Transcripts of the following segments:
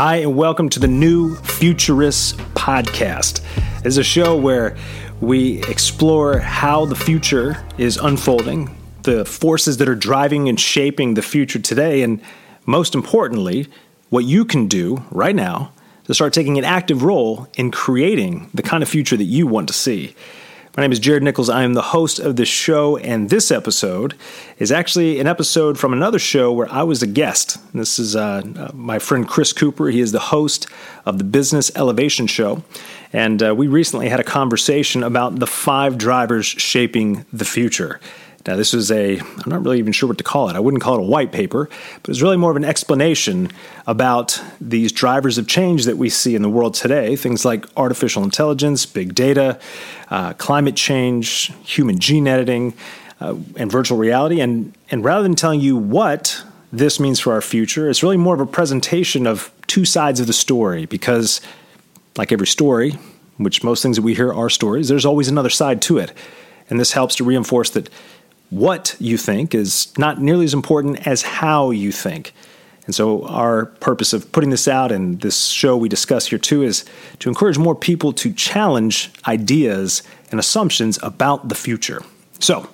Hi, and welcome to the New Futurists podcast. This is a show where we explore how the future is unfolding, the forces that are driving and shaping the future today, and most importantly, what you can do right now to start taking an active role in creating the kind of future that you want to see. My name is Jared Nichols. I am the host of this show, and this episode is actually an episode from another show where I was a guest. This is uh, uh, my friend Chris Cooper. He is the host of the Business Elevation Show, and uh, we recently had a conversation about the five drivers shaping the future. Now, this is a, I'm not really even sure what to call it. I wouldn't call it a white paper, but it's really more of an explanation about these drivers of change that we see in the world today. Things like artificial intelligence, big data, uh, climate change, human gene editing, uh, and virtual reality. And, and rather than telling you what this means for our future, it's really more of a presentation of two sides of the story because, like every story, which most things that we hear are stories, there's always another side to it. And this helps to reinforce that what you think is not nearly as important as how you think. And so, our purpose of putting this out and this show we discuss here too is to encourage more people to challenge ideas and assumptions about the future. So,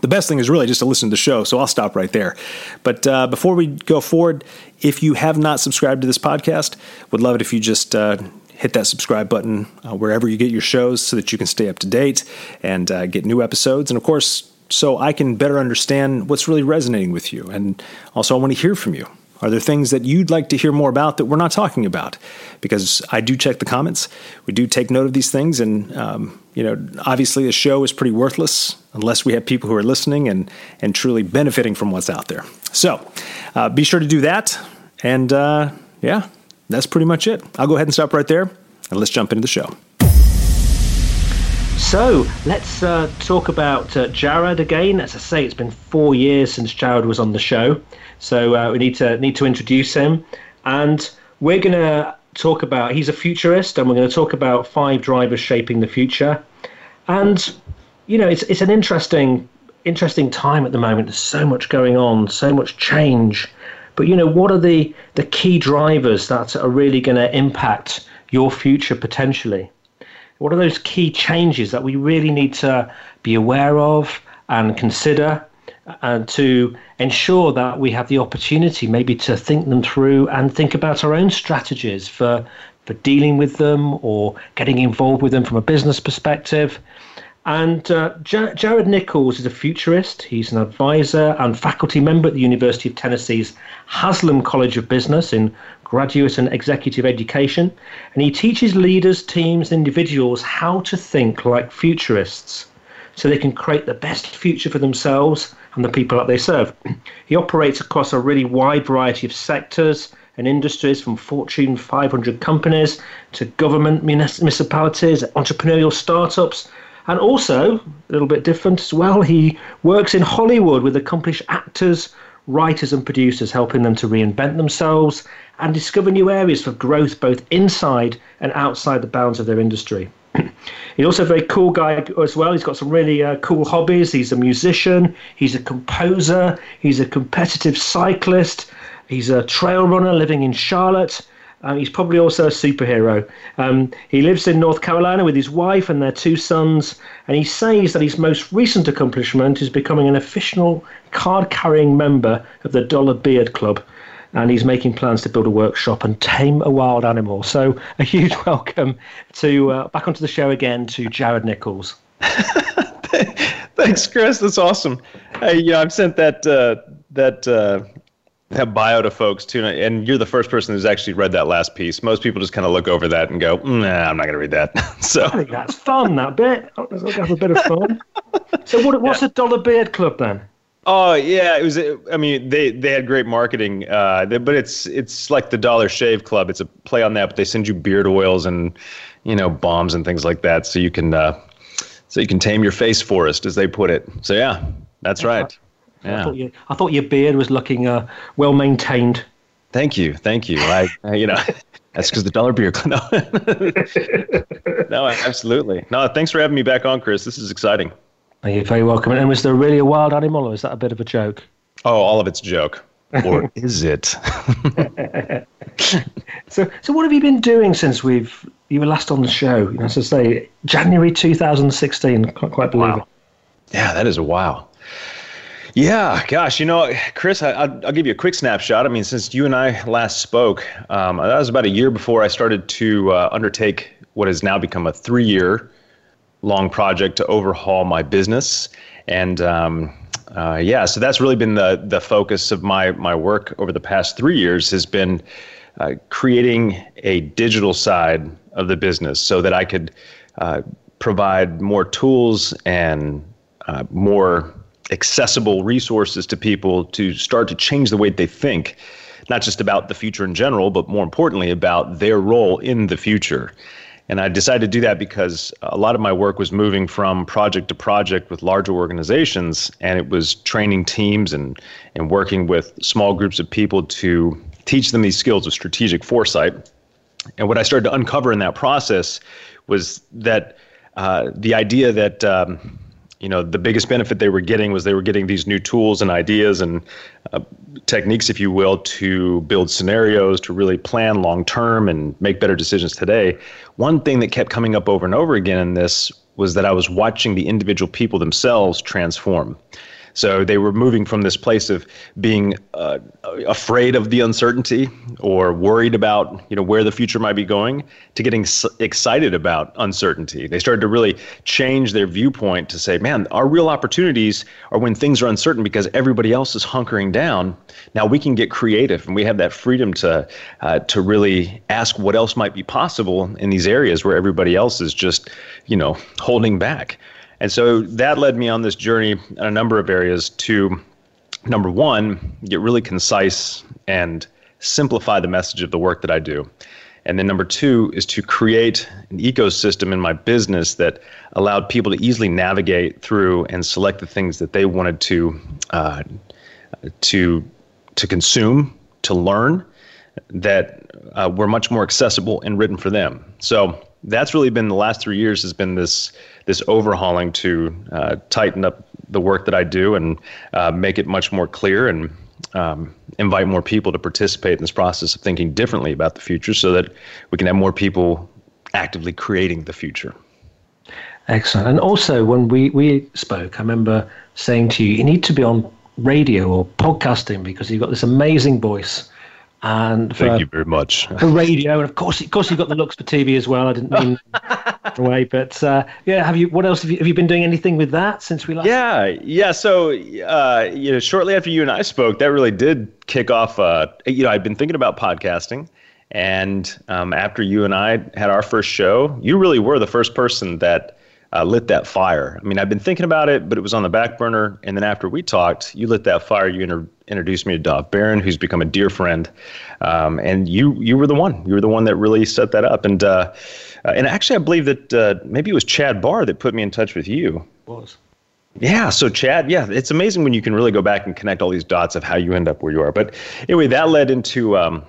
the best thing is really just to listen to the show. So, I'll stop right there. But uh, before we go forward, if you have not subscribed to this podcast, would love it if you just uh, hit that subscribe button uh, wherever you get your shows so that you can stay up to date and uh, get new episodes. And of course, so I can better understand what's really resonating with you. And also, I want to hear from you. Are there things that you'd like to hear more about that we're not talking about? Because I do check the comments. We do take note of these things. And, um, you know, obviously the show is pretty worthless unless we have people who are listening and, and truly benefiting from what's out there. So uh, be sure to do that. And uh, yeah, that's pretty much it. I'll go ahead and stop right there and let's jump into the show. So let's uh, talk about uh, Jared again. As I say, it's been four years since Jared was on the show, so uh, we need to need to introduce him, and we're going to talk about. He's a futurist, and we're going to talk about five drivers shaping the future, and you know, it's it's an interesting interesting time at the moment. There's so much going on, so much change, but you know, what are the the key drivers that are really going to impact your future potentially? What are those key changes that we really need to be aware of and consider and to ensure that we have the opportunity maybe to think them through and think about our own strategies for for dealing with them or getting involved with them from a business perspective. And uh, Jared Nichols is a futurist. He's an advisor and faculty member at the University of Tennessee's Haslam College of Business in graduate and executive education, and he teaches leaders, teams, and individuals how to think like futurists so they can create the best future for themselves and the people that they serve. He operates across a really wide variety of sectors and industries from Fortune 500 companies to government municipalities, entrepreneurial startups, and also, a little bit different as well, he works in Hollywood with accomplished actors, writers, and producers, helping them to reinvent themselves and discover new areas for growth both inside and outside the bounds of their industry. He's also a very cool guy as well. He's got some really uh, cool hobbies. He's a musician, he's a composer, he's a competitive cyclist, he's a trail runner living in Charlotte. Um, he's probably also a superhero. Um, he lives in North Carolina with his wife and their two sons, and he says that his most recent accomplishment is becoming an official card carrying member of the Dollar Beard Club and he's making plans to build a workshop and tame a wild animal. So a huge welcome to uh, back onto the show again to Jared Nichols. Thanks, Chris. That's awesome. Hey, you know, I've sent that uh, that uh, that bio to folks too, and you're the first person who's actually read that last piece. Most people just kind of look over that and go, "Nah, I'm not going to read that." so I think that's fun. That bit. Let's have a bit of fun. So, what, what's yeah. the Dollar Beard Club then? Oh yeah, it was. I mean, they they had great marketing, uh, but it's it's like the Dollar Shave Club. It's a play on that, but they send you beard oils and you know balms and things like that, so you can uh, so you can tame your face forest, as they put it. So yeah, that's right. Yeah. I thought, you, I thought your beard was looking uh, well maintained. Thank you, thank you. I, you know. That's because the dollar beer. No. no, absolutely. No, thanks for having me back on, Chris. This is exciting. You're very welcome. And was there really a wild animal, or is that a bit of a joke? Oh, all of it's a joke. Or is it? so, so what have you been doing since we've you were last on the show? You know, as I say, January 2016. Can't quite believe wow. it. Yeah, that is a wow. Yeah, gosh, you know, Chris, I, will give you a quick snapshot. I mean, since you and I last spoke, um, that was about a year before I started to uh, undertake what has now become a three year long project to overhaul my business. And um, uh, yeah, so that's really been the, the focus of my, my work over the past three years has been uh, creating a digital side of the business so that I could uh, provide more tools and uh, more accessible resources to people to start to change the way they think, not just about the future in general, but more importantly about their role in the future. And I decided to do that because a lot of my work was moving from project to project with larger organizations, and it was training teams and, and working with small groups of people to teach them these skills of strategic foresight. And what I started to uncover in that process was that uh, the idea that um, you know the biggest benefit they were getting was they were getting these new tools and ideas and uh, techniques if you will to build scenarios to really plan long term and make better decisions today. One thing that kept coming up over and over again in this was that i was watching the individual people themselves transform so they were moving from this place of being uh, afraid of the uncertainty or worried about you know where the future might be going to getting excited about uncertainty. They started to really change their viewpoint to say, man, our real opportunities are when things are uncertain because everybody else is hunkering down. Now we can get creative and we have that freedom to uh, to really ask what else might be possible in these areas where everybody else is just you know holding back. And so that led me on this journey in a number of areas to number one, get really concise and simplify the message of the work that I do. And then number two is to create an ecosystem in my business that allowed people to easily navigate through and select the things that they wanted to uh, to to consume, to learn, that uh, were much more accessible and written for them. So that's really been the last three years has been this this overhauling to uh, tighten up the work that I do and uh, make it much more clear and um, invite more people to participate in this process of thinking differently about the future so that we can have more people actively creating the future. Excellent. And also, when we, we spoke, I remember saying to you, you need to be on radio or podcasting because you've got this amazing voice and for, thank you very much for radio, and of course, of course, you've got the looks for TV as well. I didn't mean away, but uh, yeah. Have you? What else have you? Have you been doing anything with that since we last? Yeah, yeah. So uh, you know, shortly after you and I spoke, that really did kick off. Uh, you know, I'd been thinking about podcasting, and um, after you and I had our first show, you really were the first person that uh, lit that fire. I mean, I've been thinking about it, but it was on the back burner. And then after we talked, you lit that fire. You inter- introduced me to Dov Baron, who's become a dear friend. Um, and you you were the one. You were the one that really set that up. And uh, uh, and actually, I believe that uh, maybe it was Chad Barr that put me in touch with you. It was. Yeah, so Chad, yeah, it's amazing when you can really go back and connect all these dots of how you end up where you are. But anyway, that led into um,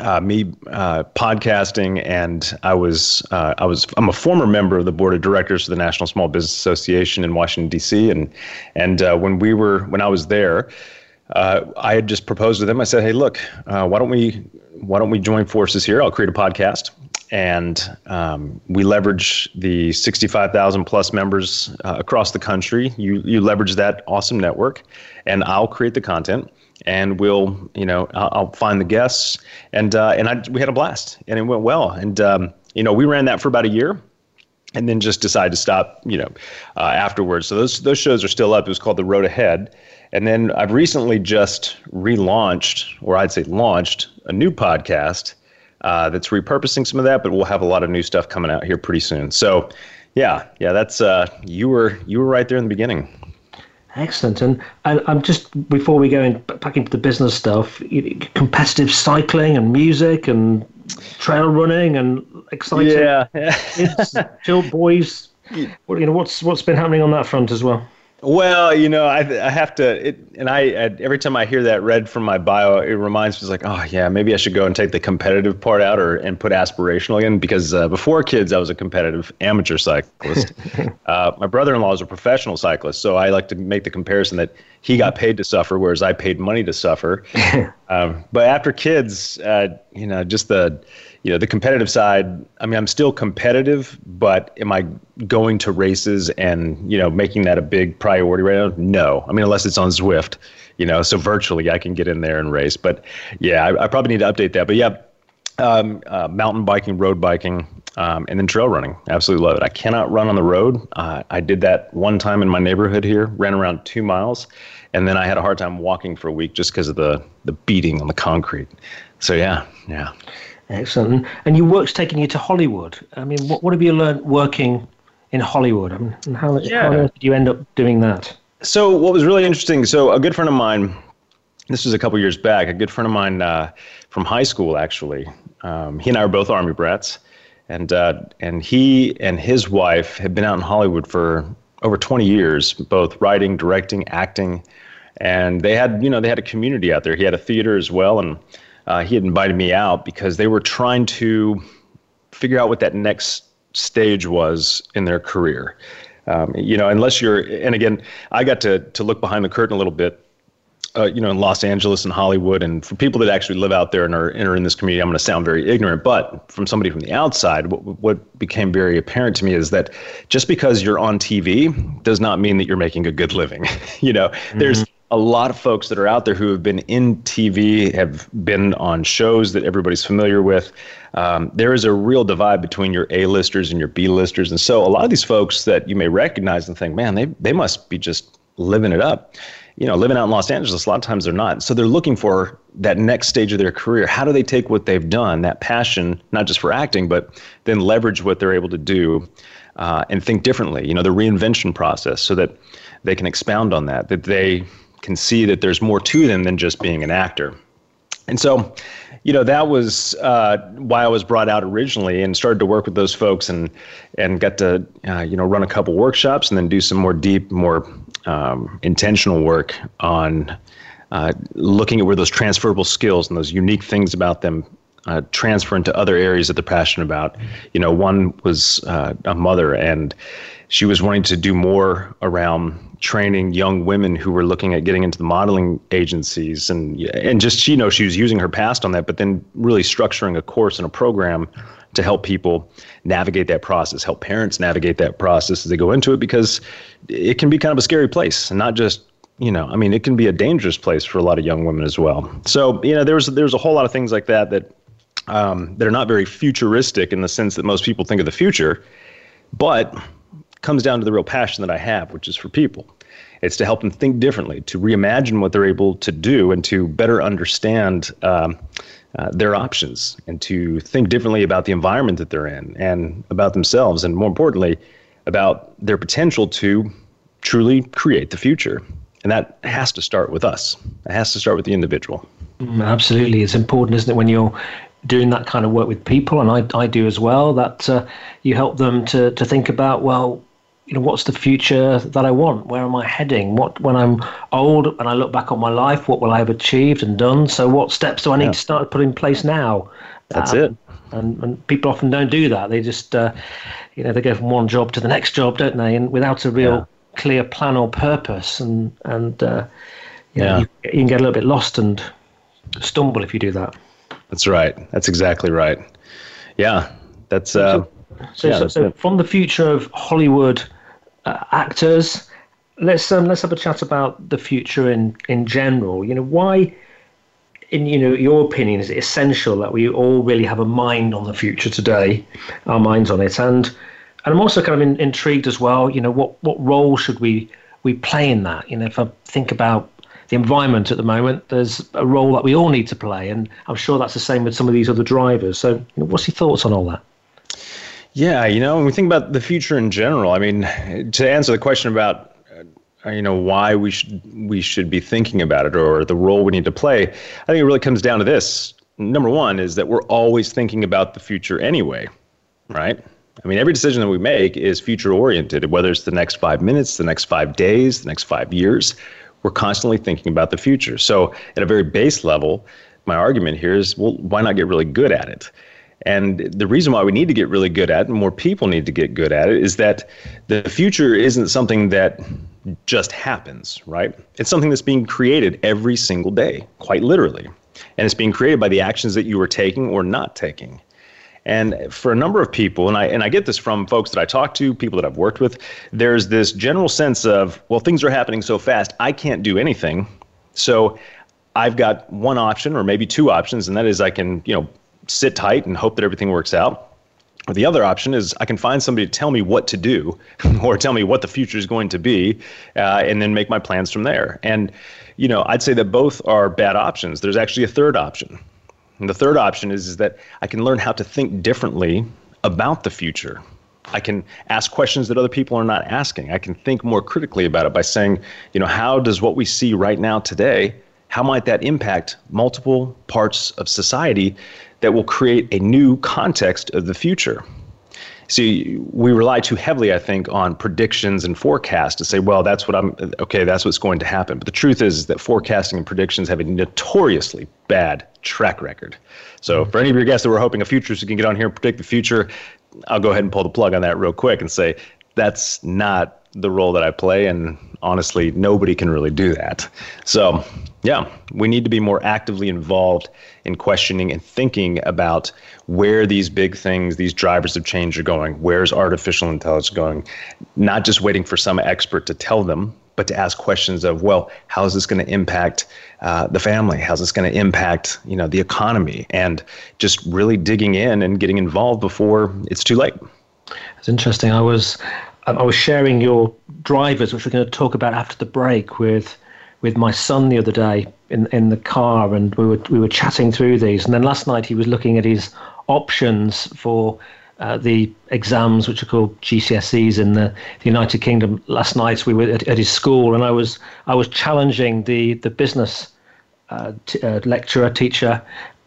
uh, me uh, podcasting, and I was uh, I was I'm a former member of the board of directors of the National Small Business Association in Washington D.C. and and uh, when we were when I was there, uh, I had just proposed to them. I said, "Hey, look, uh, why don't we why don't we join forces here? I'll create a podcast." And um, we leverage the 65,000 plus members across the country. You you leverage that awesome network, and I'll create the content and we'll you know I'll, I'll find the guests. And uh, and I, we had a blast and it went well. And um, you know we ran that for about a year and then just decided to stop you know uh, afterwards. So those those shows are still up. It was called the road ahead. And then I've recently just relaunched or I'd say launched a new podcast uh, that's repurposing some of that but we'll have a lot of new stuff coming out here pretty soon. So yeah yeah that's uh, you were you were right there in the beginning Excellent. And, and I'm just before we go in, back into the business stuff, competitive cycling and music and trail running and exciting yeah. kids, chill boys. You know, what's what's been happening on that front as well? Well, you know, I I have to, it, and I, I, every time I hear that read from my bio, it reminds me like, oh yeah, maybe I should go and take the competitive part out or and put aspirational in because uh, before kids I was a competitive amateur cyclist. uh, my brother-in-law is a professional cyclist, so I like to make the comparison that he got paid to suffer, whereas I paid money to suffer. um, but after kids, uh, you know, just the you know the competitive side. I mean, I'm still competitive, but am I going to races and you know making that a big priority right now? No. I mean, unless it's on Zwift, you know. So virtually, I can get in there and race. But yeah, I, I probably need to update that. But yeah, um, uh, mountain biking, road biking, um, and then trail running. Absolutely love it. I cannot run on the road. Uh, I did that one time in my neighborhood here, ran around two miles, and then I had a hard time walking for a week just because of the the beating on the concrete. So yeah, yeah. Excellent. And your work's taking you to Hollywood. I mean, what, what have you learned working in Hollywood? I mean, and how, yeah. how did you end up doing that? So what was really interesting, so a good friend of mine, this was a couple years back, a good friend of mine uh, from high school, actually, um, he and I were both Army brats and uh, and he and his wife had been out in Hollywood for over 20 years, both writing, directing, acting, and they had you know they had a community out there. He had a theater as well, and uh, he had invited me out because they were trying to figure out what that next stage was in their career. Um, you know, unless you're, and again, I got to to look behind the curtain a little bit uh, you know, in Los Angeles and Hollywood, and for people that actually live out there and are, and are in this community, I'm going to sound very ignorant. But from somebody from the outside, what, what became very apparent to me is that just because you're on TV does not mean that you're making a good living. you know, mm-hmm. there's a lot of folks that are out there who have been in TV, have been on shows that everybody's familiar with. Um, there is a real divide between your A-listers and your B-listers, and so a lot of these folks that you may recognize and think, man, they they must be just living it up you know, living out in Los Angeles, a lot of times they're not. So they're looking for that next stage of their career. How do they take what they've done, that passion, not just for acting, but then leverage what they're able to do uh, and think differently? You know, the reinvention process, so that they can expound on that, that they can see that there's more to them than just being an actor. And so, you know, that was uh, why I was brought out originally and started to work with those folks and and got to uh, you know run a couple workshops and then do some more deep, more um, intentional work on uh, looking at where those transferable skills and those unique things about them uh, transfer into other areas that they're passionate about. You know, one was uh, a mother, and she was wanting to do more around training young women who were looking at getting into the modeling agencies, and and just you know she was using her past on that, but then really structuring a course and a program to help people navigate that process, help parents navigate that process as they go into it, because it can be kind of a scary place, and not just you know, I mean, it can be a dangerous place for a lot of young women as well. So you know, there's there's a whole lot of things like that that um, that are not very futuristic in the sense that most people think of the future, but comes down to the real passion that I have, which is for people. It's to help them think differently, to reimagine what they're able to do, and to better understand um, uh, their options and to think differently about the environment that they're in and about themselves, and more importantly, about their potential to truly create the future. And that has to start with us. It has to start with the individual. Mm, absolutely. It's important, isn't it, when you're doing that kind of work with people, and I, I do as well, that uh, you help them to, to think about, well, you know, what's the future that I want? Where am I heading? What when I'm old and I look back on my life, what will I have achieved and done? So what steps do I need yeah. to start putting in place now? That's um, it. And, and people often don't do that. They just, uh, you know, they go from one job to the next job, don't they? And without a real yeah. clear plan or purpose, and and uh, you yeah, know, you, you can get a little bit lost and stumble if you do that. That's right. That's exactly right. Yeah, that's. Uh, so, yeah, so, so from the future of Hollywood uh, actors. Let's um, let's have a chat about the future in in general. You know, why, in you know your opinion, is it essential that we all really have a mind on the future today, our minds on it, and and I'm also kind of in, intrigued as well. You know, what what role should we we play in that? You know, if I think about the environment at the moment, there's a role that we all need to play, and I'm sure that's the same with some of these other drivers. So, you know, what's your thoughts on all that? Yeah, you know, when we think about the future in general, I mean, to answer the question about uh, you know why we should we should be thinking about it or the role we need to play, I think it really comes down to this. Number one is that we're always thinking about the future anyway, right? I mean, every decision that we make is future oriented, whether it's the next five minutes, the next five days, the next five years. We're constantly thinking about the future. So, at a very base level, my argument here is well, why not get really good at it? And the reason why we need to get really good at it, and more people need to get good at it, is that the future isn't something that just happens, right? It's something that's being created every single day, quite literally. And it's being created by the actions that you are taking or not taking. And for a number of people, and I and I get this from folks that I talk to, people that I've worked with, there's this general sense of, well, things are happening so fast, I can't do anything. So I've got one option or maybe two options, and that is I can, you know, sit tight and hope that everything works out. Or the other option is I can find somebody to tell me what to do or tell me what the future is going to be uh, and then make my plans from there. And, you know, I'd say that both are bad options. There's actually a third option. And the third option is, is that I can learn how to think differently about the future. I can ask questions that other people are not asking. I can think more critically about it by saying, you know, how does what we see right now today, how might that impact multiple parts of society that will create a new context of the future? See, we rely too heavily, I think, on predictions and forecasts to say, well, that's what I'm, okay, that's what's going to happen. But the truth is, is that forecasting and predictions have a notoriously bad track record. So, for any of your guests that were hoping a futurist can get on here and predict the future, I'll go ahead and pull the plug on that real quick and say that's not the role that I play. And honestly, nobody can really do that. So, yeah, we need to be more actively involved in questioning and thinking about where these big things, these drivers of change are going. Where's artificial intelligence going? Not just waiting for some expert to tell them, but to ask questions of, well, how is this going to impact uh, the family? How's this going to impact, you know, the economy? And just really digging in and getting involved before it's too late. It's interesting. I was I was sharing your drivers, which we're going to talk about after the break, with with my son the other day in in the car, and we were we were chatting through these. And then last night he was looking at his options for uh, the exams, which are called GCSEs in the, the United Kingdom. Last night we were at, at, his school, and I was I was challenging the the business uh, t- uh, lecturer teacher,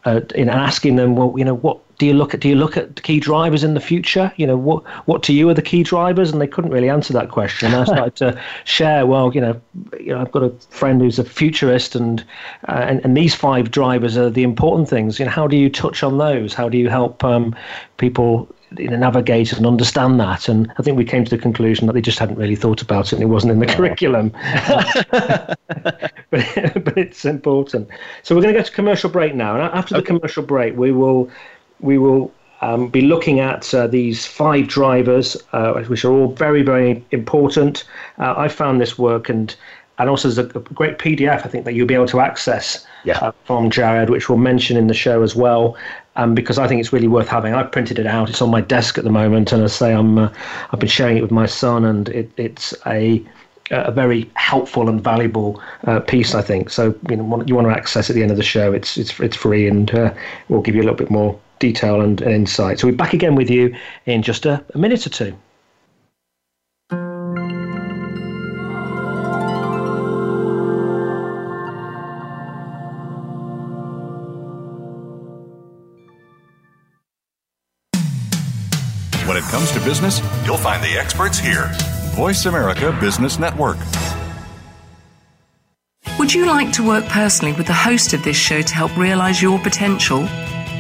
uh, in asking them, well, you know, what do you look at? Do you look at key drivers in the future? You know, what what to you are the key drivers? And they couldn't really answer that question. And I started to share. Well, you know, you know, I've got a friend who's a futurist, and uh, and and these five drivers are the important things. You know, how do you touch on those? How do you help um, people you know, navigate and understand that. And I think we came to the conclusion that they just hadn't really thought about it and it wasn't in the curriculum. but, but it's important. So we're going to go to commercial break now. And after the okay. commercial break, we will we will um, be looking at uh, these five drivers, uh, which are all very, very important. Uh, I found this work and and also there's a great PDF I think that you'll be able to access yeah. uh, from Jared, which we'll mention in the show as well, um, because I think it's really worth having. I printed it out; it's on my desk at the moment, and I say I'm uh, I've been sharing it with my son, and it, it's a a very helpful and valuable uh, piece, I think. So you know, you want to access at the end of the show. It's it's it's free, and uh, we'll give you a little bit more detail and, and insight. So we're back again with you in just a, a minute or two. When it comes to business, you'll find the experts here. Voice America Business Network. Would you like to work personally with the host of this show to help realize your potential?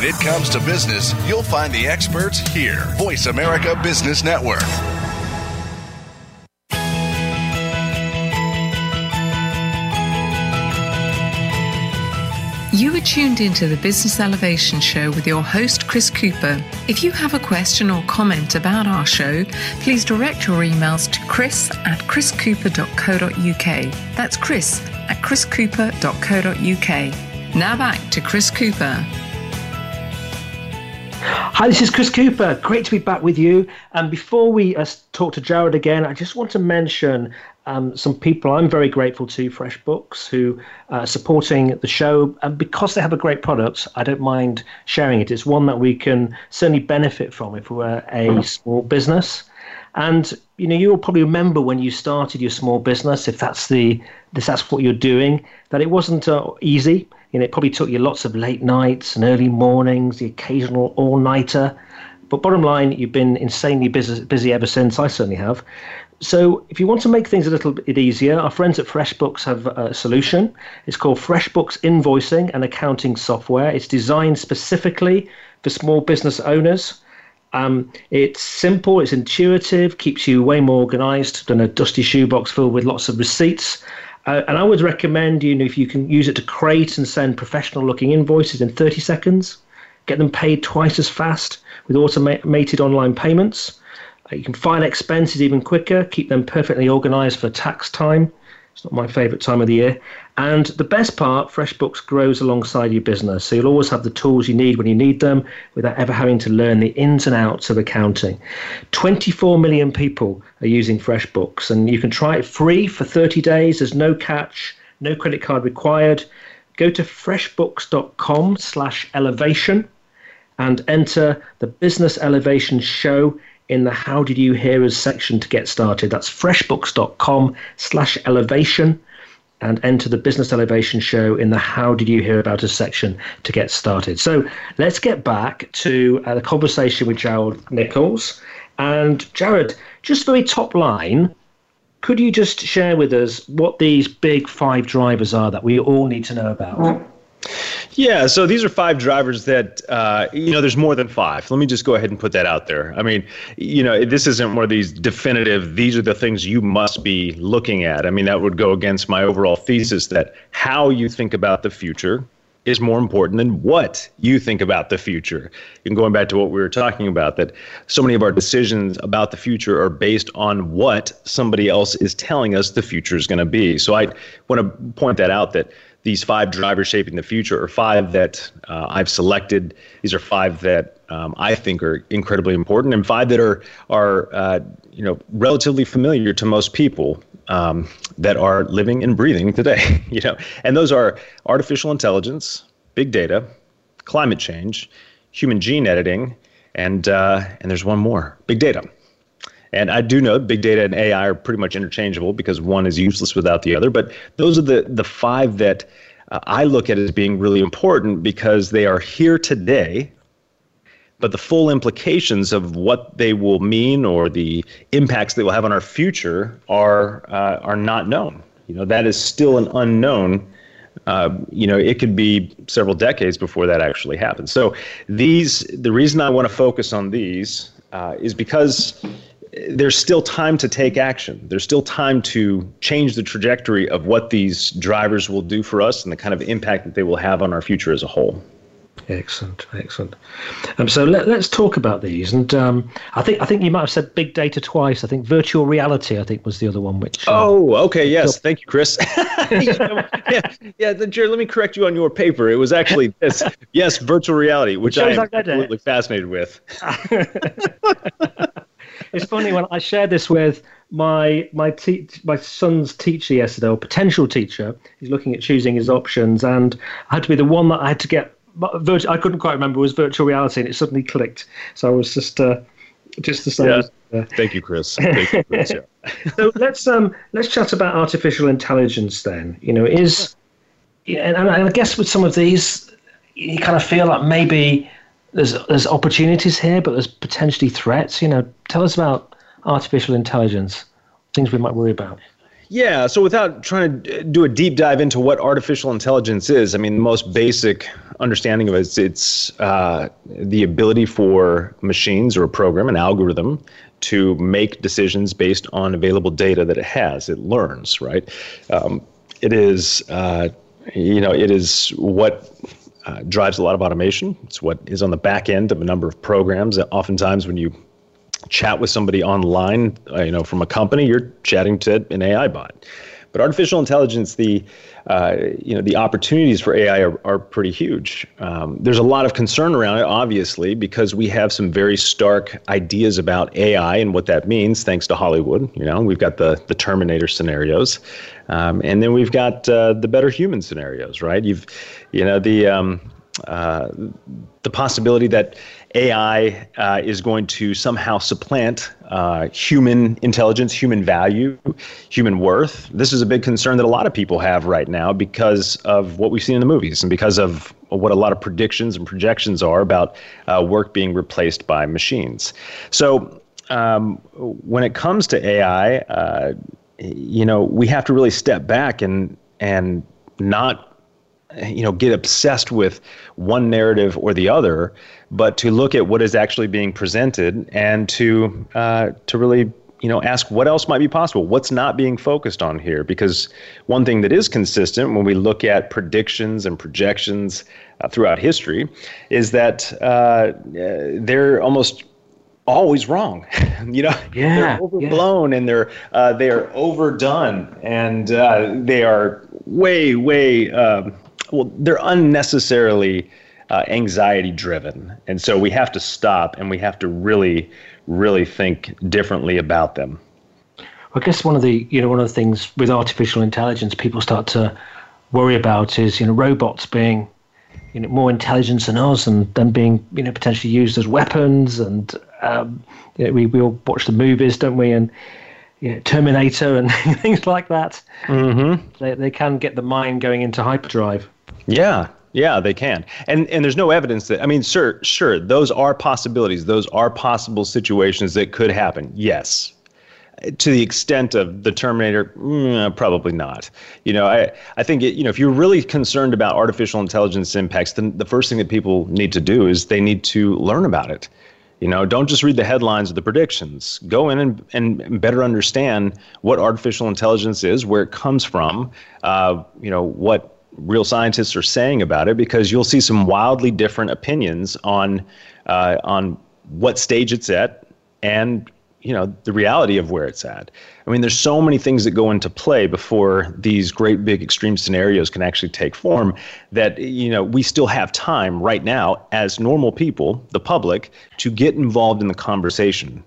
When it comes to business, you'll find the experts here. Voice America Business Network. You are tuned into the Business Elevation Show with your host, Chris Cooper. If you have a question or comment about our show, please direct your emails to chris at chriscooper.co.uk. That's chris at chriscooper.co.uk. Now back to Chris Cooper. Hi, this is Chris Cooper. Great to be back with you. And before we uh, talk to Jared again, I just want to mention um, some people I'm very grateful to, FreshBooks, who are supporting the show. And because they have a great product, I don't mind sharing it. It's one that we can certainly benefit from if we're a small business. And you know you'll probably remember when you started your small business, if that's the if that's what you're doing, that it wasn't uh, easy. You know, it probably took you lots of late nights and early mornings, the occasional all nighter. But bottom line, you've been insanely busy, busy ever since. I certainly have. So, if you want to make things a little bit easier, our friends at FreshBooks have a solution. It's called FreshBooks Invoicing and Accounting Software. It's designed specifically for small business owners. Um, it's simple, it's intuitive, keeps you way more organized than a dusty shoebox filled with lots of receipts. Uh, and I would recommend you know if you can use it to create and send professional looking invoices in 30 seconds, get them paid twice as fast with automated online payments. Uh, you can file expenses even quicker, keep them perfectly organized for tax time. It's not my favorite time of the year. And the best part, FreshBooks grows alongside your business. So you'll always have the tools you need when you need them without ever having to learn the ins and outs of accounting. 24 million people are using FreshBooks, and you can try it free for 30 days. There's no catch, no credit card required. Go to freshbooks.com slash elevation and enter the Business Elevation Show in the How Did You Hear Us section to get started. That's freshbooks.com slash elevation and enter the Business Elevation Show in the How Did You Hear About Us section to get started. So let's get back to uh, the conversation with Jared Nichols. And Jared, just very top line, could you just share with us what these big five drivers are that we all need to know about? Yeah, so these are five drivers that uh, you know. There's more than five. Let me just go ahead and put that out there. I mean, you know, this isn't one of these definitive. These are the things you must be looking at. I mean, that would go against my overall thesis that how you think about the future is more important than what you think about the future. And going back to what we were talking about, that so many of our decisions about the future are based on what somebody else is telling us the future is going to be. So I want to point that out that these five drivers shaping the future are five that uh, I've selected. These are five that um, I think are incredibly important, and five that are are uh, you know relatively familiar to most people um, that are living and breathing today. you know, and those are artificial intelligence, big data, climate change, human gene editing, and uh, and there's one more, big data. And I do know big data and AI are pretty much interchangeable because one is useless without the other. But those are the, the five that uh, I look at as being really important because they are here today. But the full implications of what they will mean or the impacts they will have on our future are uh, are not known. You know that is still an unknown. Uh, you know, it could be several decades before that actually happens. So these, the reason I want to focus on these uh, is because there's still time to take action. There's still time to change the trajectory of what these drivers will do for us and the kind of impact that they will have on our future as a whole. Excellent, excellent. Um, so let, us talk about these, and um, I think I think you might have said big data twice. I think virtual reality, I think, was the other one. Which uh, oh, okay, yes, thank you, Chris. yeah, yeah. Jared, let me correct you on your paper. It was actually this, yes, virtual reality, which I am absolutely fascinated with it's funny when I shared this with my my te- my son's teacher yesterday, or potential teacher. He's looking at choosing his options, and I had to be the one that I had to get. I couldn't quite remember was virtual reality, and it suddenly clicked. So I was just uh, just the same. Yeah. Uh, Thank you, Chris. Thank you, Chris yeah. so let's um let's chat about artificial intelligence then. You know, is and, and I guess with some of these, you kind of feel like maybe there's there's opportunities here, but there's potentially threats. You know, tell us about artificial intelligence, things we might worry about. Yeah, so without trying to do a deep dive into what artificial intelligence is, I mean, the most basic understanding of it is it's uh, the ability for machines or a program, an algorithm, to make decisions based on available data that it has. It learns, right? Um, it is, uh, you know, it is what uh, drives a lot of automation. It's what is on the back end of a number of programs. Oftentimes, when you chat with somebody online, uh, you know, from a company, you're chatting to an AI bot. But artificial intelligence, the uh, you know the opportunities for AI are, are pretty huge. Um, there's a lot of concern around it, obviously, because we have some very stark ideas about AI and what that means, thanks to Hollywood. You know, we've got the the Terminator scenarios, um, and then we've got uh, the better human scenarios, right? You've, you know, the um, uh, the possibility that AI uh, is going to somehow supplant uh, human intelligence, human value, human worth. This is a big concern that a lot of people have right now because of what we've seen in the movies and because of what a lot of predictions and projections are about uh, work being replaced by machines. So, um, when it comes to AI, uh, you know, we have to really step back and and not you know get obsessed with one narrative or the other but to look at what is actually being presented and to uh, to really you know ask what else might be possible what's not being focused on here because one thing that is consistent when we look at predictions and projections uh, throughout history is that uh, they're almost always wrong you know yeah, they're overblown yeah. and they're uh, they are overdone and uh, they are way way um, well, they're unnecessarily uh, anxiety driven. And so we have to stop and we have to really, really think differently about them. I guess one of the you know one of the things with artificial intelligence people start to worry about is you know robots being you know more intelligent than us and then being you know potentially used as weapons and um, you know, we we all watch the movies don't we and you know, Terminator and things like that. Mm-hmm. They they can get the mind going into hyperdrive. Yeah, yeah, they can. And and there's no evidence that I mean, sure, sure, those are possibilities. Those are possible situations that could happen. Yes. To the extent of the Terminator, mm, probably not. You know, I, I think it, you know if you're really concerned about artificial intelligence impacts, then the first thing that people need to do is they need to learn about it. You know, don't just read the headlines or the predictions. Go in and, and better understand what artificial intelligence is, where it comes from, uh, you know, what real scientists are saying about it because you'll see some wildly different opinions on uh, on what stage it's at and you know the reality of where it's at. I mean, there's so many things that go into play before these great big extreme scenarios can actually take form that you know we still have time right now as normal people, the public, to get involved in the conversation.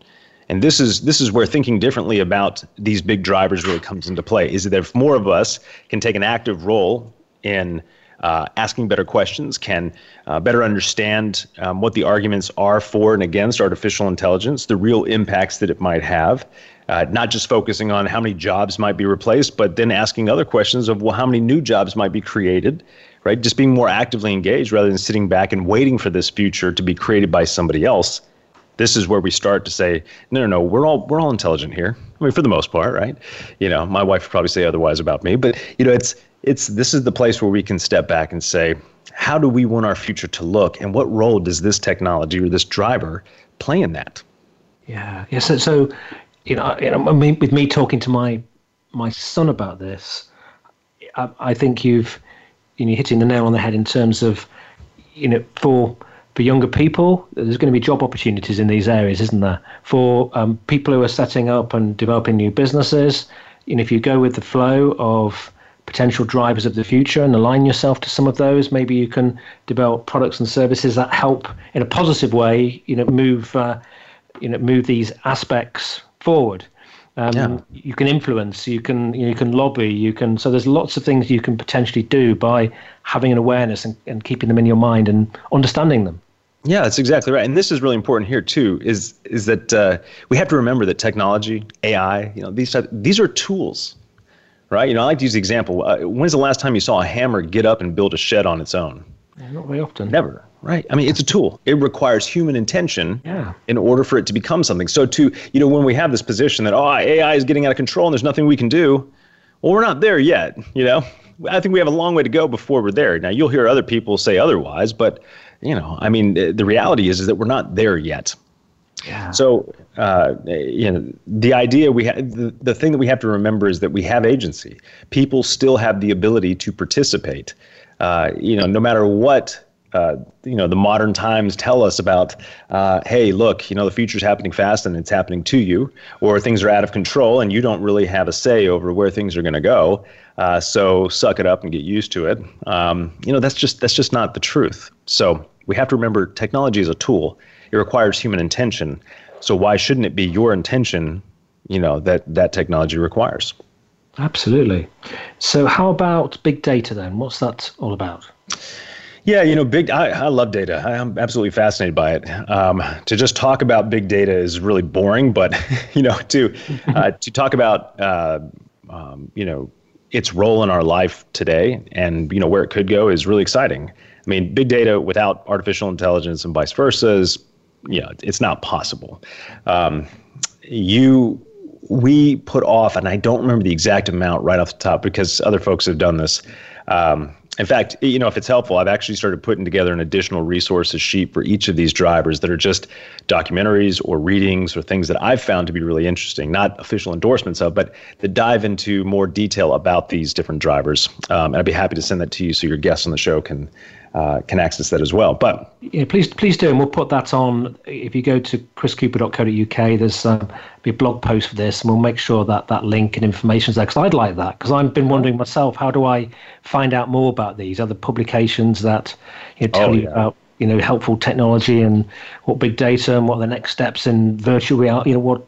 And this is this is where thinking differently about these big drivers really comes into play. Is that if more of us can take an active role in uh, asking better questions, can uh, better understand um, what the arguments are for and against artificial intelligence, the real impacts that it might have, uh, not just focusing on how many jobs might be replaced, but then asking other questions of, well, how many new jobs might be created, right? Just being more actively engaged rather than sitting back and waiting for this future to be created by somebody else. This is where we start to say, no, no, no, we're all we're all intelligent here. I mean, for the most part, right? You know, my wife would probably say otherwise about me, but you know, it's it's this is the place where we can step back and say, how do we want our future to look, and what role does this technology or this driver play in that? Yeah, yeah. So, so you know, you know, I mean, with me talking to my my son about this, I, I think you've you know hitting the nail on the head in terms of you know for for younger people, there's going to be job opportunities in these areas, isn't there? For um, people who are setting up and developing new businesses, know, if you go with the flow of potential drivers of the future and align yourself to some of those. Maybe you can develop products and services that help in a positive way, you know, move, uh, you know, move these aspects forward. Um, yeah. You can influence, you can you, can lobby, you can. So there's lots of things you can potentially do by having an awareness and, and keeping them in your mind and understanding them. Yeah, that's exactly right, and this is really important here too. Is is that uh, we have to remember that technology, AI, you know, these type, these are tools right? You know, I like to use the example. Uh, when's the last time you saw a hammer get up and build a shed on its own? not very often. Never, right? I mean, it's a tool. It requires human intention yeah. in order for it to become something. So, to you know, when we have this position that oh, AI is getting out of control and there's nothing we can do, well, we're not there yet. You know, I think we have a long way to go before we're there. Now, you'll hear other people say otherwise, but you know, I mean, the reality is is that we're not there yet. Yeah. So, uh, you know, the idea we have, the, the thing that we have to remember is that we have agency. People still have the ability to participate. Uh, you know, no matter what. Uh, you know the modern times tell us about uh, hey look you know the future's happening fast and it's happening to you or things are out of control and you don't really have a say over where things are going to go uh, so suck it up and get used to it um, you know that's just that's just not the truth so we have to remember technology is a tool it requires human intention. So why shouldn't it be your intention, you know, that that technology requires? Absolutely. So how about big data then? What's that all about? Yeah, you know, big. I, I love data. I, am absolutely fascinated by it. Um, to just talk about big data is really boring, but you know, to uh, to talk about uh, um, you know its role in our life today and you know where it could go is really exciting. I mean, big data without artificial intelligence and vice versa is, you know, it's not possible. Um, you we put off, and I don't remember the exact amount right off the top because other folks have done this. Um, in fact, you know, if it's helpful, I've actually started putting together an additional resources sheet for each of these drivers that are just documentaries or readings or things that I've found to be really interesting, not official endorsements of, but that dive into more detail about these different drivers. Um, and I'd be happy to send that to you so your guests on the show can uh, can access that as well. But yeah, please please do, and we'll put that on. If you go to chriscooper.co.uk, there's um, be a blog post for this, and we'll make sure that that link and information is there. Because I'd like that, because I've been wondering myself, how do I find out more about these other publications that you know, tell oh, you about you know helpful technology and what big data and what the next steps in virtual reality. You know what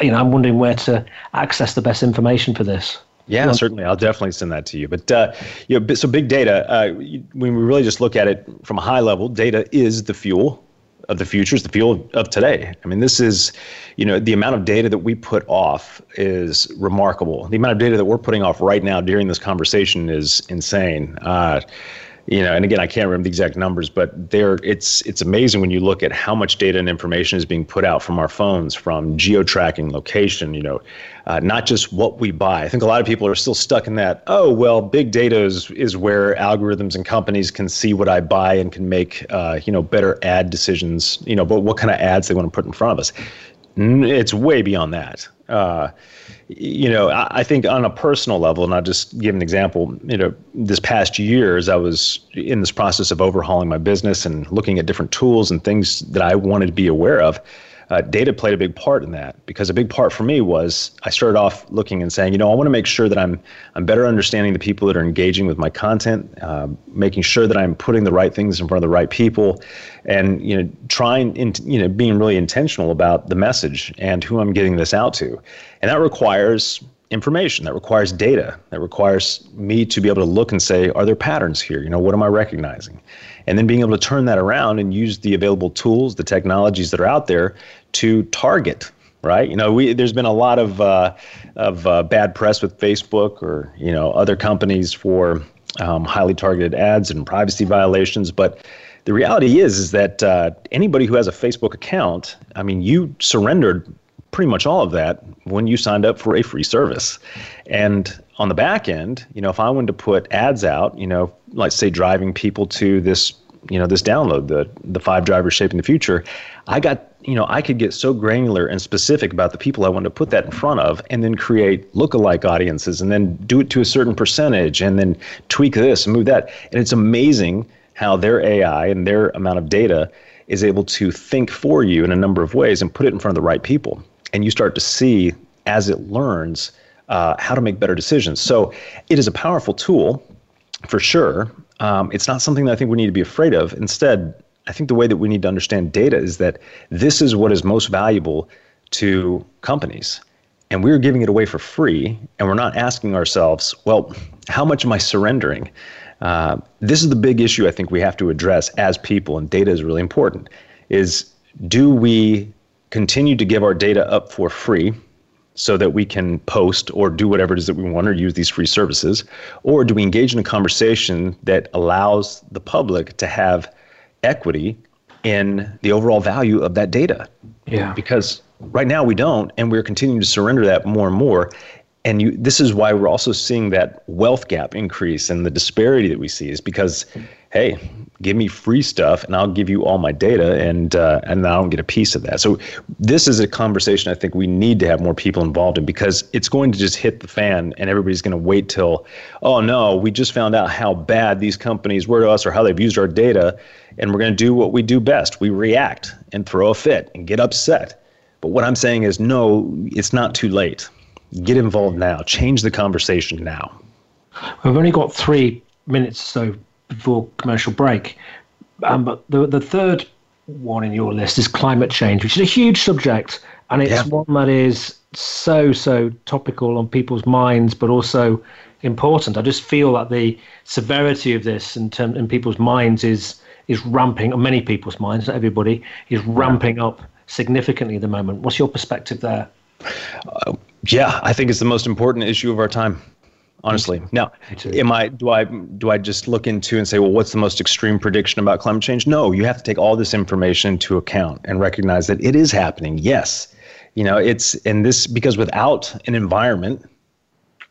you know. I'm wondering where to access the best information for this. Yeah, certainly. I'll definitely send that to you. But uh, you know, so big data. Uh, when we really just look at it from a high level, data is the fuel of the future. Is the fuel of today. I mean, this is, you know, the amount of data that we put off is remarkable. The amount of data that we're putting off right now during this conversation is insane. Uh, you know, and again, I can't remember the exact numbers, but there, it's it's amazing when you look at how much data and information is being put out from our phones, from geo tracking, location. You know, uh, not just what we buy. I think a lot of people are still stuck in that. Oh, well, big data is is where algorithms and companies can see what I buy and can make uh, you know better ad decisions. You know, but what kind of ads they want to put in front of us. It's way beyond that. Uh, you know, I, I, think on a personal level, and I'll just give an example. You know, this past year, as I was in this process of overhauling my business and looking at different tools and things that I wanted to be aware of, uh, data played a big part in that because a big part for me was I started off looking and saying, you know, I want to make sure that I'm I'm better understanding the people that are engaging with my content, uh, making sure that I'm putting the right things in front of the right people, and you know, trying in, you know being really intentional about the message and who I'm getting this out to, and that requires information that requires data that requires me to be able to look and say are there patterns here? You know what am i recognizing and then being able to turn that around and use the available tools, the technologies that are out there to target. Right, you know, we there's been a lot of uh, of uh, bad press with Facebook or you know other companies for um, highly targeted ads and privacy violations, but the reality is is that uh, anybody who has a Facebook account, I mean, you surrendered pretty much all of that when you signed up for a free service. And on the back end, you know, if I wanted to put ads out, you know, let's say driving people to this, you know, this download, the the five drivers shaping the future, I got, you know, I could get so granular and specific about the people I wanted to put that in front of and then create lookalike audiences and then do it to a certain percentage and then tweak this and move that. And it's amazing how their AI and their amount of data is able to think for you in a number of ways and put it in front of the right people. And you start to see as it learns uh, how to make better decisions. So it is a powerful tool for sure. Um, it's not something that I think we need to be afraid of. Instead, I think the way that we need to understand data is that this is what is most valuable to companies. And we're giving it away for free, and we're not asking ourselves, well, how much am I surrendering? Uh, this is the big issue I think we have to address as people, and data is really important. Is do we continue to give our data up for free so that we can post or do whatever it is that we want or use these free services? Or do we engage in a conversation that allows the public to have equity in the overall value of that data? Yeah. Because right now we don't, and we're continuing to surrender that more and more. And you, this is why we're also seeing that wealth gap increase and the disparity that we see is because, hey, give me free stuff and I'll give you all my data and uh, and I don't get a piece of that. So this is a conversation I think we need to have more people involved in because it's going to just hit the fan and everybody's going to wait till oh no we just found out how bad these companies were to us or how they've used our data and we're going to do what we do best we react and throw a fit and get upset. But what I'm saying is no it's not too late. Get involved now. Change the conversation now. We've only got three minutes so before commercial break. Um, but the the third one in your list is climate change, which is a huge subject, and it's yeah. one that is so so topical on people's minds, but also important. I just feel that the severity of this in term, in people's minds is is ramping, on many people's minds, not everybody, is ramping up significantly at the moment. What's your perspective there? Uh, yeah, I think it's the most important issue of our time honestly. Now, am I do I do I just look into and say, well, what's the most extreme prediction about climate change? No, you have to take all this information into account and recognize that it is happening. Yes. You know, it's and this because without an environment,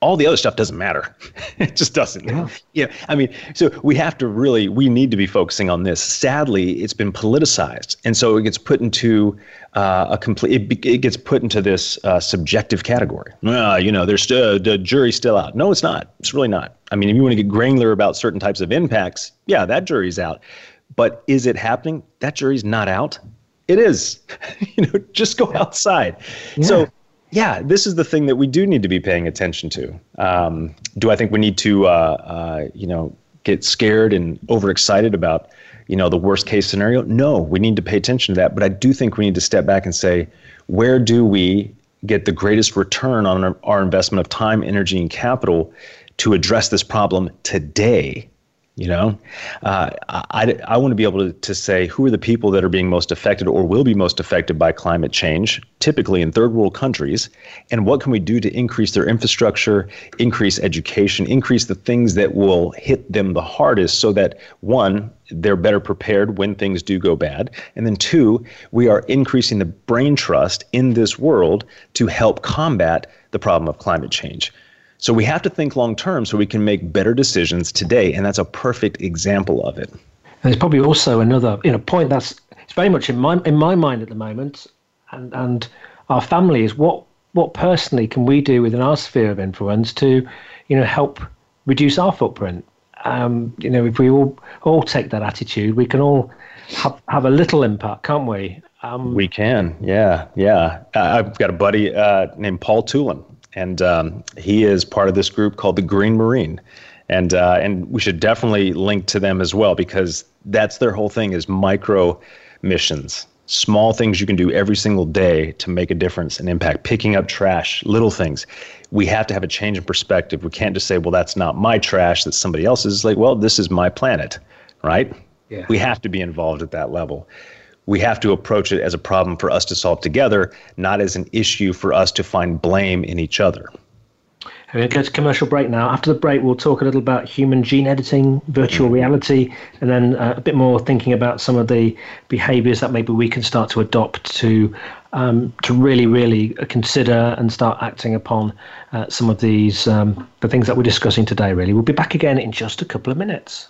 all the other stuff doesn't matter. it just doesn't. Yeah. yeah. I mean, so we have to really, we need to be focusing on this. Sadly, it's been politicized. And so it gets put into uh, a complete, it, it, gets put into this uh, subjective category. Well, you know, there's still, the jury's still out. No, it's not. It's really not. I mean, if you want to get granular about certain types of impacts, yeah, that jury's out. But is it happening? That jury's not out. It is. you know, just go outside. Yeah. So yeah, this is the thing that we do need to be paying attention to. Um, do I think we need to, uh, uh, you know, get scared and overexcited about, you know, the worst case scenario? No, we need to pay attention to that. But I do think we need to step back and say, where do we get the greatest return on our, our investment of time, energy, and capital to address this problem today? You know, uh, I, I want to be able to, to say who are the people that are being most affected or will be most affected by climate change, typically in third world countries, and what can we do to increase their infrastructure, increase education, increase the things that will hit them the hardest so that one, they're better prepared when things do go bad. And then two, we are increasing the brain trust in this world to help combat the problem of climate change. So we have to think long term so we can make better decisions today, and that's a perfect example of it. And there's probably also another you know point that's it's very much in my in my mind at the moment, and and our family is what what personally can we do within our sphere of influence to you know help reduce our footprint. Um, you know, if we all all take that attitude, we can all have, have a little impact, can't we? Um, we can, yeah, yeah. I've got a buddy uh, named Paul Tulin, and um, he is part of this group called the Green Marine, and uh, and we should definitely link to them as well because that's their whole thing is micro missions, small things you can do every single day to make a difference and impact. Picking up trash, little things. We have to have a change in perspective. We can't just say, well, that's not my trash, that's somebody else's. It's like, well, this is my planet, right? Yeah. We have to be involved at that level we have to approach it as a problem for us to solve together, not as an issue for us to find blame in each other. We're going to go to commercial break now. After the break, we'll talk a little about human gene editing, virtual reality, and then uh, a bit more thinking about some of the behaviors that maybe we can start to adopt to um, to really, really consider and start acting upon uh, some of these um, the things that we're discussing today. Really, we'll be back again in just a couple of minutes.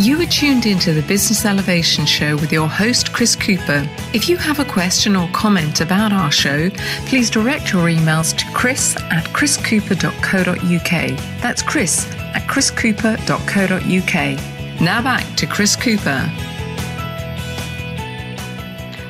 You are tuned into the Business Elevation Show with your host, Chris Cooper. If you have a question or comment about our show, please direct your emails to chris at chriscooper.co.uk. That's chris at chriscooper.co.uk. Now back to Chris Cooper.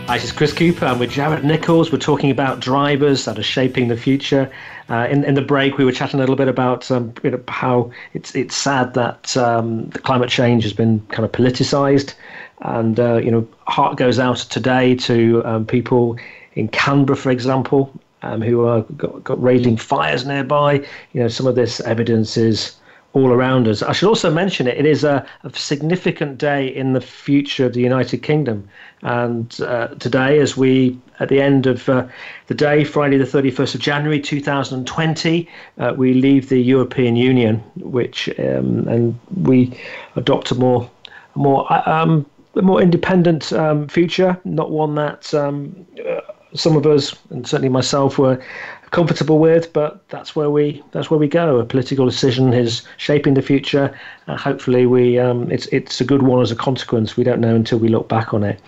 Hi, this is Chris Cooper. I'm with Jared Nichols. We're talking about drivers that are shaping the future. Uh, in, in the break, we were chatting a little bit about um, you know, how it's it's sad that um, climate change has been kind of politicized, and uh, you know, heart goes out today to um, people in Canberra, for example, um, who are got, got raging fires nearby. You know, some of this evidence is all around us. I should also mention it. It is a, a significant day in the future of the United Kingdom, and uh, today, as we at the end of uh, the day, Friday the thirty first of January, two thousand and twenty, uh, we leave the European Union, which um, and we adopt a more more uh, um, a more independent um, future, not one that um, uh, some of us and certainly myself were comfortable with, but that's where we that's where we go. A political decision is shaping the future. Uh, hopefully, we um, it's it's a good one as a consequence. We don't know until we look back on it.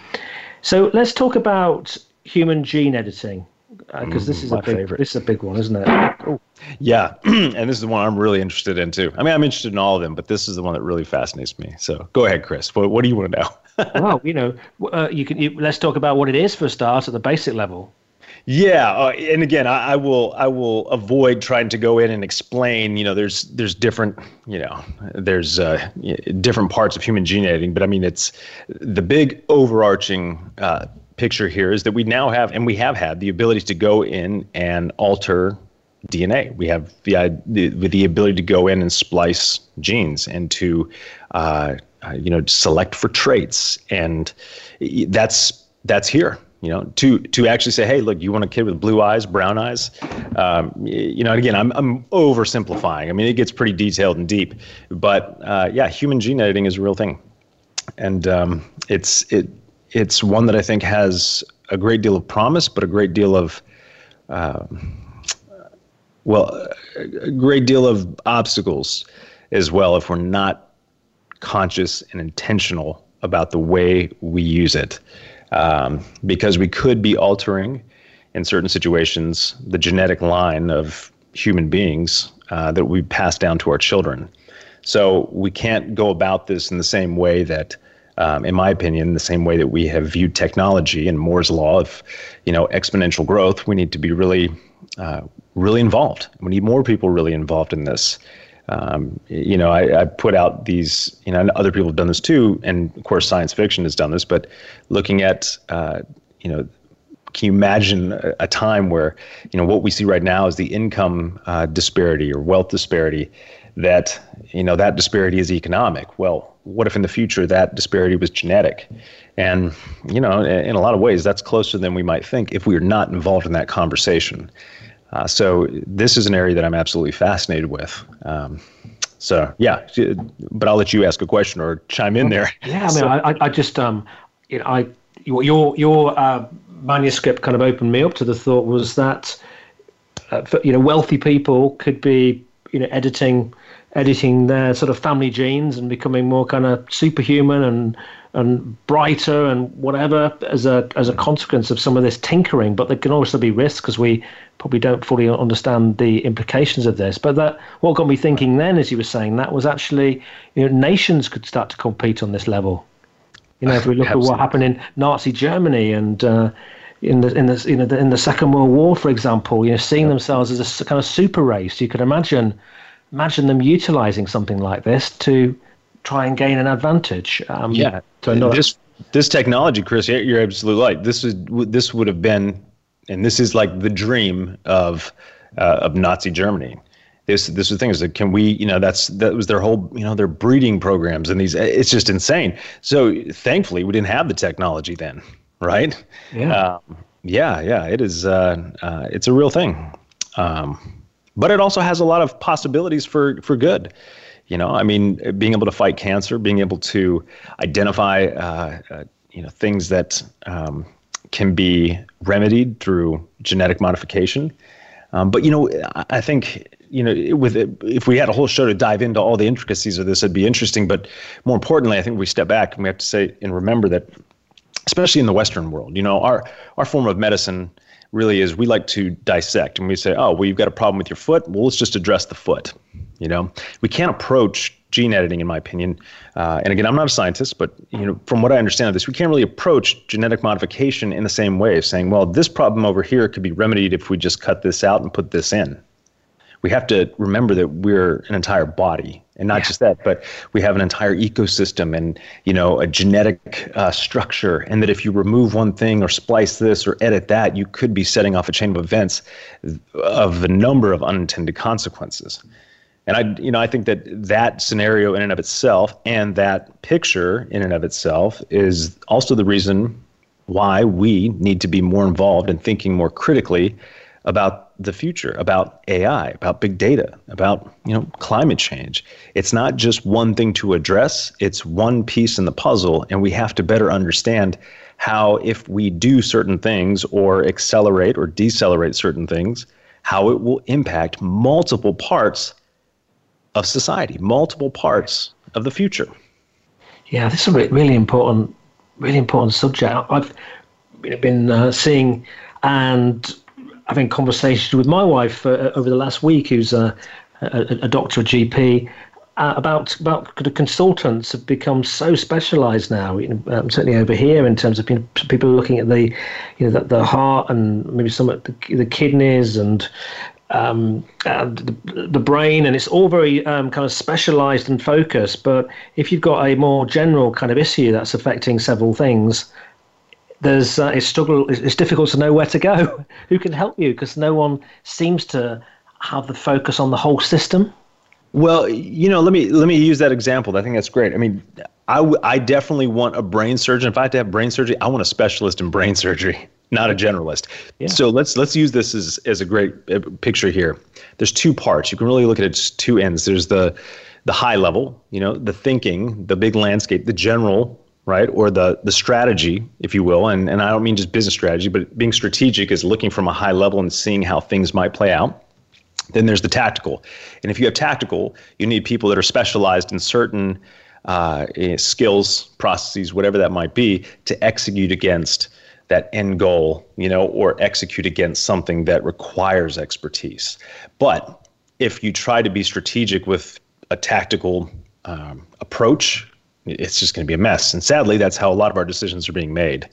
So let's talk about human gene editing because uh, this is a big favorite. this is a big one, isn't it? Oh. Yeah, and this is the one I'm really interested in too. I mean, I'm interested in all of them, but this is the one that really fascinates me. So go ahead, Chris. What, what do you want to know? well, you know, uh, you can. You, let's talk about what it is for a start at the basic level. Yeah, uh, and again, I, I, will I will avoid trying to go in and explain. You know, there's there's different you know there's uh, different parts of human gene editing, but I mean it's the big overarching uh, picture here is that we now have and we have had the ability to go in and alter DNA. We have the the, the ability to go in and splice genes and to uh, uh, you know select for traits, and that's that's here you know, to to actually say, hey, look, you want a kid with blue eyes, brown eyes, um, you know, and again, I'm I'm oversimplifying. I mean, it gets pretty detailed and deep, but uh, yeah, human gene editing is a real thing, and um, it's it it's one that I think has a great deal of promise, but a great deal of uh, well, a great deal of obstacles as well if we're not conscious and intentional about the way we use it um, because we could be altering in certain situations the genetic line of human beings uh, that we pass down to our children. So we can't go about this in the same way that, um, in my opinion, the same way that we have viewed technology and Moore's law of, you know, exponential growth. We need to be really, uh, really involved. We need more people really involved in this. Um, you know, I, I, put out these, you know, other people have done this too, and of course, science fiction has done this. But looking at, uh, you know, can you imagine a, time where, you know, what we see right now is the income uh, disparity or wealth disparity? That you know that disparity is economic. Well, what if in the future that disparity was genetic? And you know, in, in a lot of ways, that's closer than we might think if we are not involved in that conversation. Uh, so this is an area that I'm absolutely fascinated with. Um, so yeah, but I'll let you ask a question or chime in there. Yeah, I mean, so, I, I just um, you know, I your your uh, manuscript kind of opened me up to the thought was that uh, for, you know wealthy people could be you know editing editing their sort of family genes and becoming more kind of superhuman and and brighter and whatever as a as a consequence of some of this tinkering. But there can also be risks because we probably don't fully understand the implications of this. But that what got me thinking then, as you were saying, that was actually you know nations could start to compete on this level. You know, if we look at what happened in Nazi Germany and. Uh, in the in the you know the, in the Second World War, for example, you know, seeing themselves as a kind of super race, you could imagine imagine them utilizing something like this to try and gain an advantage. Um, yeah, this this technology, Chris, you're absolutely right. This is this would have been, and this is like the dream of uh, of Nazi Germany. This this is the thing is that can we you know that's that was their whole you know their breeding programs and these it's just insane. So thankfully we didn't have the technology then, right? Yeah, um, yeah, yeah. It is uh, uh, it's a real thing, um, but it also has a lot of possibilities for for good. You know, I mean, being able to fight cancer, being able to identify, uh, uh, you know, things that um, can be remedied through genetic modification. Um, but you know, I think you know, with it, if we had a whole show to dive into all the intricacies of this, it'd be interesting. But more importantly, I think we step back and we have to say and remember that, especially in the Western world, you know, our our form of medicine really is we like to dissect and we say, oh, well, you've got a problem with your foot. Well, let's just address the foot. You know, we can't approach gene editing, in my opinion. Uh, and again, I'm not a scientist, but you know, from what I understand of this, we can't really approach genetic modification in the same way of saying, well, this problem over here could be remedied if we just cut this out and put this in. We have to remember that we're an entire body, and not yeah. just that, but we have an entire ecosystem and you know a genetic uh, structure, and that if you remove one thing or splice this or edit that, you could be setting off a chain of events of a number of unintended consequences. And I, you know, I think that that scenario in and of itself and that picture in and of itself is also the reason why we need to be more involved in thinking more critically about the future, about AI, about big data, about you know climate change. It's not just one thing to address; it's one piece in the puzzle, and we have to better understand how, if we do certain things or accelerate or decelerate certain things, how it will impact multiple parts of society, multiple parts of the future. Yeah, this is a really important, really important subject. I've been uh, seeing and having conversations with my wife uh, over the last week, who's a, a, a doctor, a GP, uh, about about the consultants have become so specialised now. You know, um, certainly over here, in terms of you know, people looking at the, you know, the, the heart and maybe some of the, the kidneys and um, the, the, brain, and it's all very um, kind of specialized and focused. But if you've got a more general kind of issue that's affecting several things, there's uh, it's struggle. It's difficult to know where to go. Who can help you? Because no one seems to have the focus on the whole system. Well, you know, let me let me use that example. I think that's great. I mean, I, w- I definitely want a brain surgeon. If I had to have brain surgery, I want a specialist in brain surgery not a generalist. Yeah. So let's let's use this as as a great uh, picture here. There's two parts. You can really look at it two ends. There's the the high level, you know, the thinking, the big landscape, the general, right, or the the strategy, if you will. And and I don't mean just business strategy, but being strategic is looking from a high level and seeing how things might play out. Then there's the tactical, and if you have tactical, you need people that are specialized in certain uh, eh, skills, processes, whatever that might be, to execute against that end goal, you know, or execute against something that requires expertise. But if you try to be strategic with a tactical um, approach, it's just going to be a mess. And sadly, that's how a lot of our decisions are being made.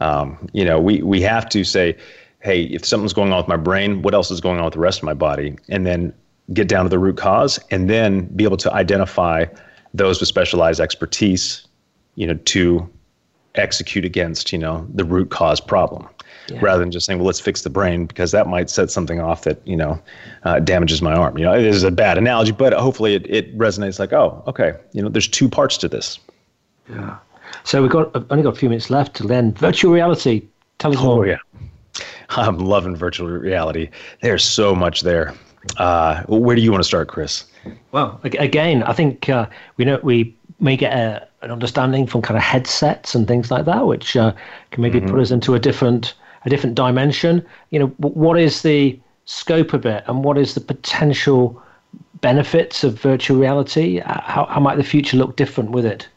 Um, you know, we we have to say, hey, if something's going on with my brain, what else is going on with the rest of my body, and then get down to the root cause, and then be able to identify those with specialized expertise, you know, to execute against you know the root cause problem yeah. rather than just saying well let's fix the brain because that might set something off that you know uh, damages my arm. You know it is a bad analogy but hopefully it, it resonates like oh okay you know there's two parts to this. Yeah. So we've got only got a few minutes left till then. Virtual reality. Tell us oh, more. yeah. I'm loving virtual reality. There's so much there. Uh, where do you want to start chris? Well again i think uh, we know we may get a, an understanding from kind of headsets and things like that, which uh, can maybe mm-hmm. put us into a different a different dimension. You know, what is the scope of it, and what is the potential benefits of virtual reality? How, how might the future look different with it?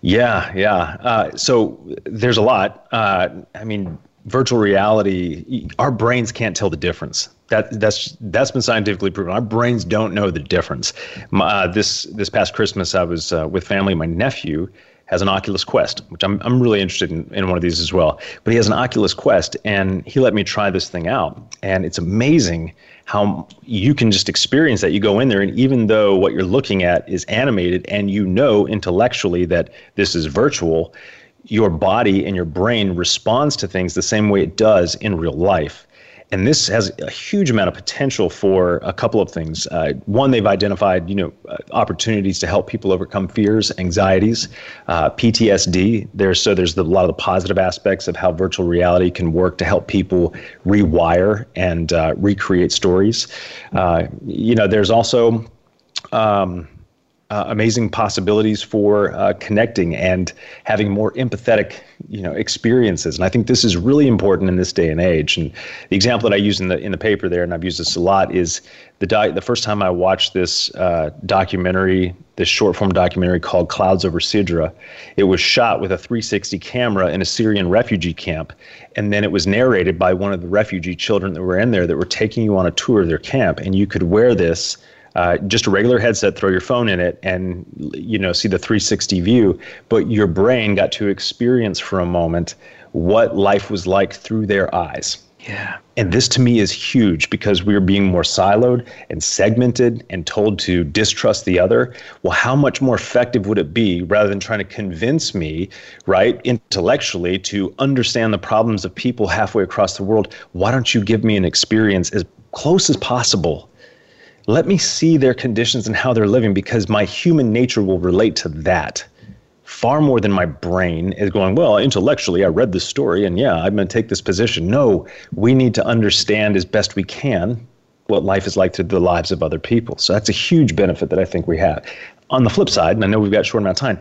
Yeah, yeah. Uh, so there's a lot. Uh, I mean, virtual reality, our brains can't tell the difference. That that's that's been scientifically proven. Our brains don't know the difference. uh, this this past Christmas, I was uh, with family. My nephew has an Oculus Quest, which I'm I'm really interested in, in one of these as well. But he has an Oculus Quest, and he let me try this thing out, and it's amazing how you can just experience that. You go in there, and even though what you're looking at is animated, and you know intellectually that this is virtual, your body and your brain responds to things the same way it does in real life. And this has a huge amount of potential for a couple of things. Uh, one, they've identified, you know, uh, opportunities to help people overcome fears, anxieties, uh, PTSD. There's so there's the, a lot of the positive aspects of how virtual reality can work to help people rewire and uh, recreate stories. Uh, you know, there's also um, uh, amazing possibilities for uh, connecting and having more empathetic, you know, experiences. And I think this is really important in this day and age. And the example that I use in the in the paper there, and I've used this a lot, is the the first time I watched this uh, documentary, this short form documentary called Clouds Over Sidra. It was shot with a 360 camera in a Syrian refugee camp, and then it was narrated by one of the refugee children that were in there that were taking you on a tour of their camp, and you could wear this uh, just a regular headset, throw your phone in it, and you know see the 360 view. But your brain got to experience for a moment what life was like through their eyes. Yeah. And this to me is huge because we are being more siloed and segmented and told to distrust the other. Well, how much more effective would it be rather than trying to convince me, right, intellectually to understand the problems of people halfway across the world? Why don't you give me an experience as close as possible let me see their conditions and how they're living because my human nature will relate to that far more than my brain is going, well, intellectually, I read this story and yeah, I'm going to take this position. No, we need to understand as best we can what life is like through the lives of other people. So that's a huge benefit that I think we have. On the flip side, and I know we've got short amount of time,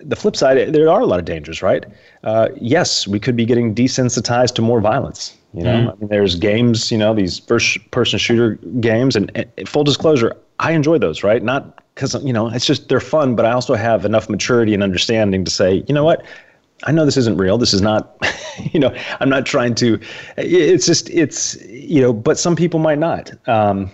the flip side, there are a lot of dangers, right? Uh, yes, we could be getting desensitized to more violence. You know, mm I mean, there's games, you know, these first person shooter games, and, and full disclosure, I enjoy those, right? Not because, you know, it's just they're fun, but I also have enough maturity and understanding to say, you know what? I know this isn't real. This is not, you know, I'm not trying to, it's just, it's, you know, but some people might not. Um,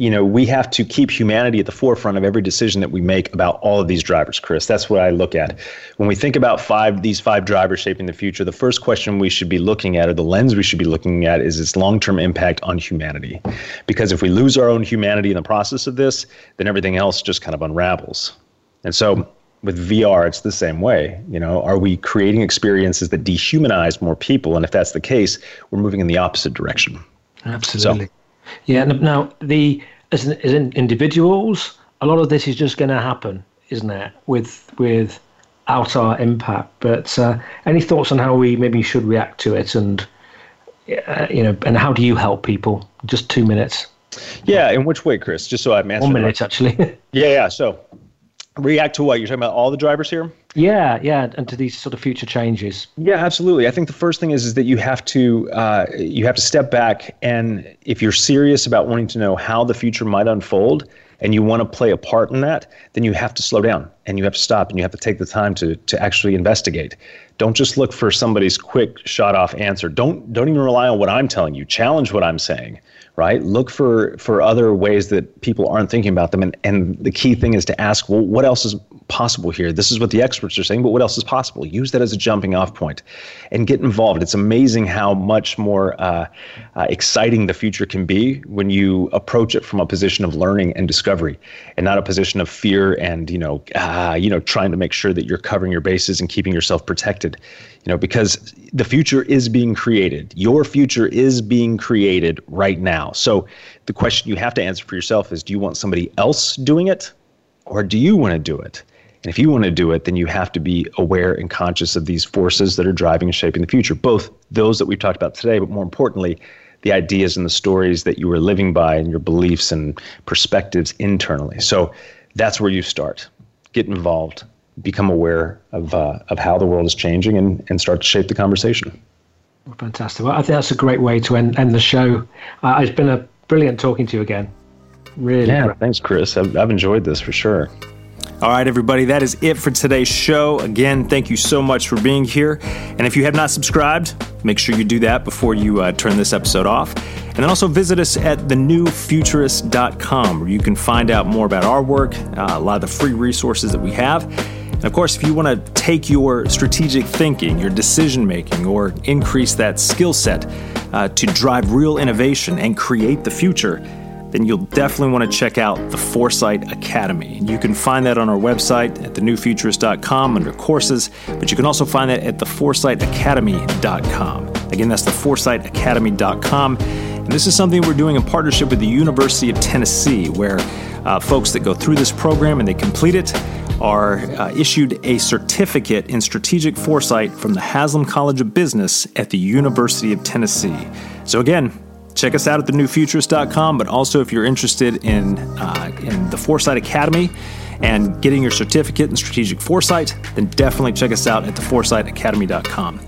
you know, we have to keep humanity at the forefront of every decision that we make about all of these drivers, Chris. That's what I look at. When we think about five these five drivers shaping the future, the first question we should be looking at or the lens we should be looking at is its long-term impact on humanity. Because if we lose our own humanity in the process of this, then everything else just kind of unravels. And so with VR, it's the same way. You know, are we creating experiences that dehumanize more people? And if that's the case, we're moving in the opposite direction. Absolutely. So, yeah. Now, the as, as individuals, a lot of this is just going to happen, isn't it? With with out our impact. But uh, any thoughts on how we maybe should react to it, and uh, you know, and how do you help people? Just two minutes. Yeah. In which way, Chris? Just so I'm answering. One minute, right. actually. yeah. Yeah. So react to what? You're talking about all the drivers here? Yeah yeah and to these sort of future changes. Yeah absolutely. I think the first thing is is that you have to uh, you have to step back and if you're serious about wanting to know how the future might unfold and you want to play a part in that then you have to slow down and you have to stop and you have to take the time to to actually investigate. Don't just look for somebody's quick shot off answer. Don't don't even rely on what i'm telling you. Challenge what i'm saying right? Look for for other ways that people aren't thinking about them, and and the key thing is to ask, well, what else is possible here? This is what the experts are saying, but what else is possible? Use that as a jumping off point, and get involved. It's amazing how much more uh, uh, exciting the future can be when you approach it from a position of learning and discovery, and not a position of fear and you know, uh, you know, trying to make sure that you're covering your bases and keeping yourself protected you know because the future is being created your future is being created right now so the question you have to answer for yourself is do you want somebody else doing it or do you want to do it and if you want to do it then you have to be aware and conscious of these forces that are driving and shaping the future both those that we've talked about today but more importantly the ideas and the stories that you are living by and your beliefs and perspectives internally so that's where you start get involved become aware of uh, of how the world is changing and, and start to shape the conversation. Fantastic. Well, I think that's a great way to end, end the show. Uh, it's been a brilliant talking to you again. Really. Yeah. Great. Thanks, Chris. I've, I've enjoyed this for sure. All right, everybody, that is it for today's show. Again, thank you so much for being here. And if you have not subscribed, make sure you do that before you uh, turn this episode off. And then also visit us at thenewfuturist.com where you can find out more about our work, uh, a lot of the free resources that we have. And of course, if you want to take your strategic thinking, your decision making, or increase that skill set uh, to drive real innovation and create the future, then you'll definitely want to check out the Foresight Academy. You can find that on our website at thenewfuturist.com under courses, but you can also find that at theforesightacademy.com. Again, that's theforesightacademy.com. And this is something we're doing in partnership with the University of Tennessee, where uh, folks that go through this program and they complete it are uh, issued a certificate in strategic foresight from the Haslam College of Business at the University of Tennessee. So, again, check us out at thenewfuturist.com, but also if you're interested in, uh, in the Foresight Academy and getting your certificate in strategic foresight, then definitely check us out at theforesightacademy.com.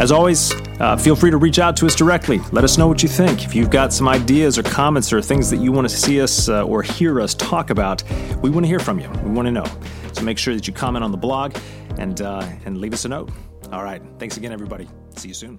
As always, uh, feel free to reach out to us directly. Let us know what you think. If you've got some ideas or comments or things that you want to see us uh, or hear us talk about, we want to hear from you. We want to know. So make sure that you comment on the blog and, uh, and leave us a note. All right. Thanks again, everybody. See you soon.